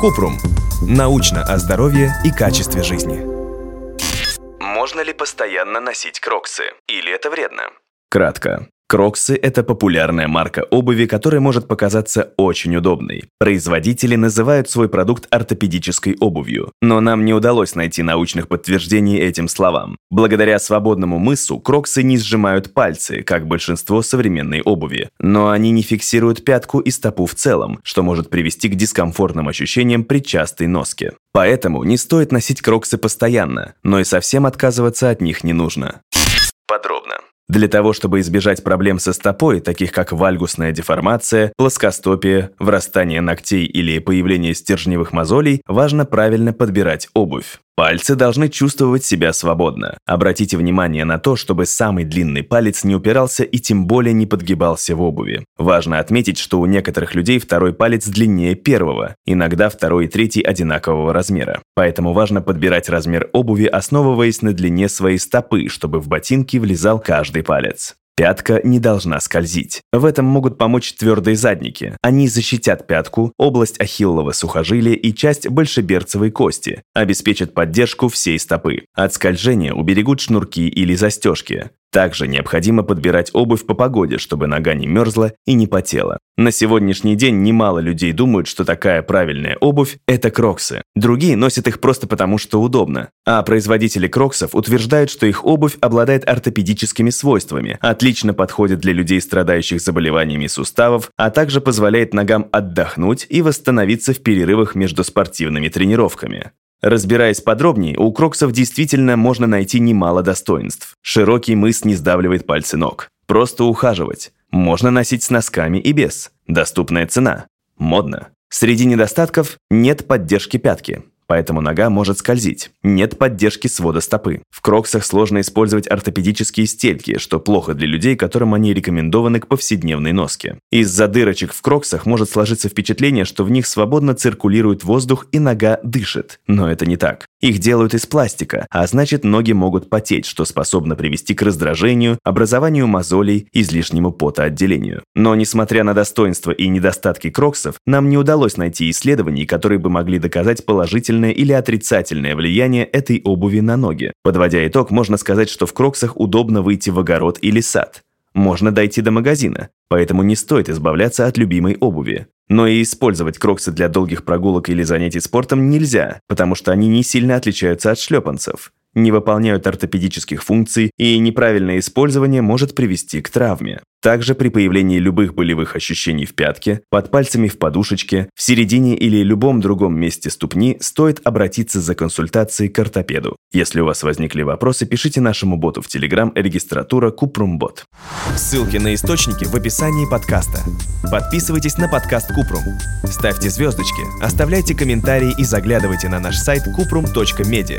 Купрум. Научно о здоровье и качестве жизни. Можно ли постоянно носить кроксы? Или это вредно? Кратко. Кроксы – это популярная марка обуви, которая может показаться очень удобной. Производители называют свой продукт ортопедической обувью, но нам не удалось найти научных подтверждений этим словам. Благодаря свободному мысу кроксы не сжимают пальцы, как большинство современной обуви, но они не фиксируют пятку и стопу в целом, что может привести к дискомфортным ощущениям при частой носке. Поэтому не стоит носить кроксы постоянно, но и совсем отказываться от них не нужно. Подробно. Для того, чтобы избежать проблем со стопой, таких как вальгусная деформация, плоскостопие, врастание ногтей или появление стержневых мозолей, важно правильно подбирать обувь. Пальцы должны чувствовать себя свободно. Обратите внимание на то, чтобы самый длинный палец не упирался и тем более не подгибался в обуви. Важно отметить, что у некоторых людей второй палец длиннее первого, иногда второй и третий одинакового размера. Поэтому важно подбирать размер обуви, основываясь на длине своей стопы, чтобы в ботинки влезал каждый палец. Пятка не должна скользить. В этом могут помочь твердые задники. Они защитят пятку, область ахиллова сухожилия и часть большеберцевой кости, обеспечат поддержку всей стопы. От скольжения уберегут шнурки или застежки. Также необходимо подбирать обувь по погоде, чтобы нога не мерзла и не потела. На сегодняшний день немало людей думают, что такая правильная обувь – это кроксы. Другие носят их просто потому, что удобно. А производители кроксов утверждают, что их обувь обладает ортопедическими свойствами, отлично подходит для людей, страдающих заболеваниями суставов, а также позволяет ногам отдохнуть и восстановиться в перерывах между спортивными тренировками. Разбираясь подробнее, у кроксов действительно можно найти немало достоинств. Широкий мыс не сдавливает пальцы ног. Просто ухаживать. Можно носить с носками и без. Доступная цена. Модно. Среди недостатков нет поддержки пятки поэтому нога может скользить. Нет поддержки свода стопы. В кроксах сложно использовать ортопедические стельки, что плохо для людей, которым они рекомендованы к повседневной носке. Из-за дырочек в кроксах может сложиться впечатление, что в них свободно циркулирует воздух и нога дышит. Но это не так. Их делают из пластика, а значит ноги могут потеть, что способно привести к раздражению, образованию мозолей, излишнему потоотделению. Но несмотря на достоинства и недостатки кроксов, нам не удалось найти исследований, которые бы могли доказать положительно положительное или отрицательное влияние этой обуви на ноги. Подводя итог, можно сказать, что в кроксах удобно выйти в огород или сад. Можно дойти до магазина, поэтому не стоит избавляться от любимой обуви. Но и использовать кроксы для долгих прогулок или занятий спортом нельзя, потому что они не сильно отличаются от шлепанцев не выполняют ортопедических функций, и неправильное использование может привести к травме. Также при появлении любых болевых ощущений в пятке, под пальцами в подушечке, в середине или любом другом месте ступни стоит обратиться за консультацией к ортопеду. Если у вас возникли вопросы, пишите нашему боту в Telegram регистратура Купрумбот. Ссылки на источники в описании подкаста. Подписывайтесь на подкаст Купрум. Ставьте звездочки, оставляйте комментарии и заглядывайте на наш сайт kuprum.media.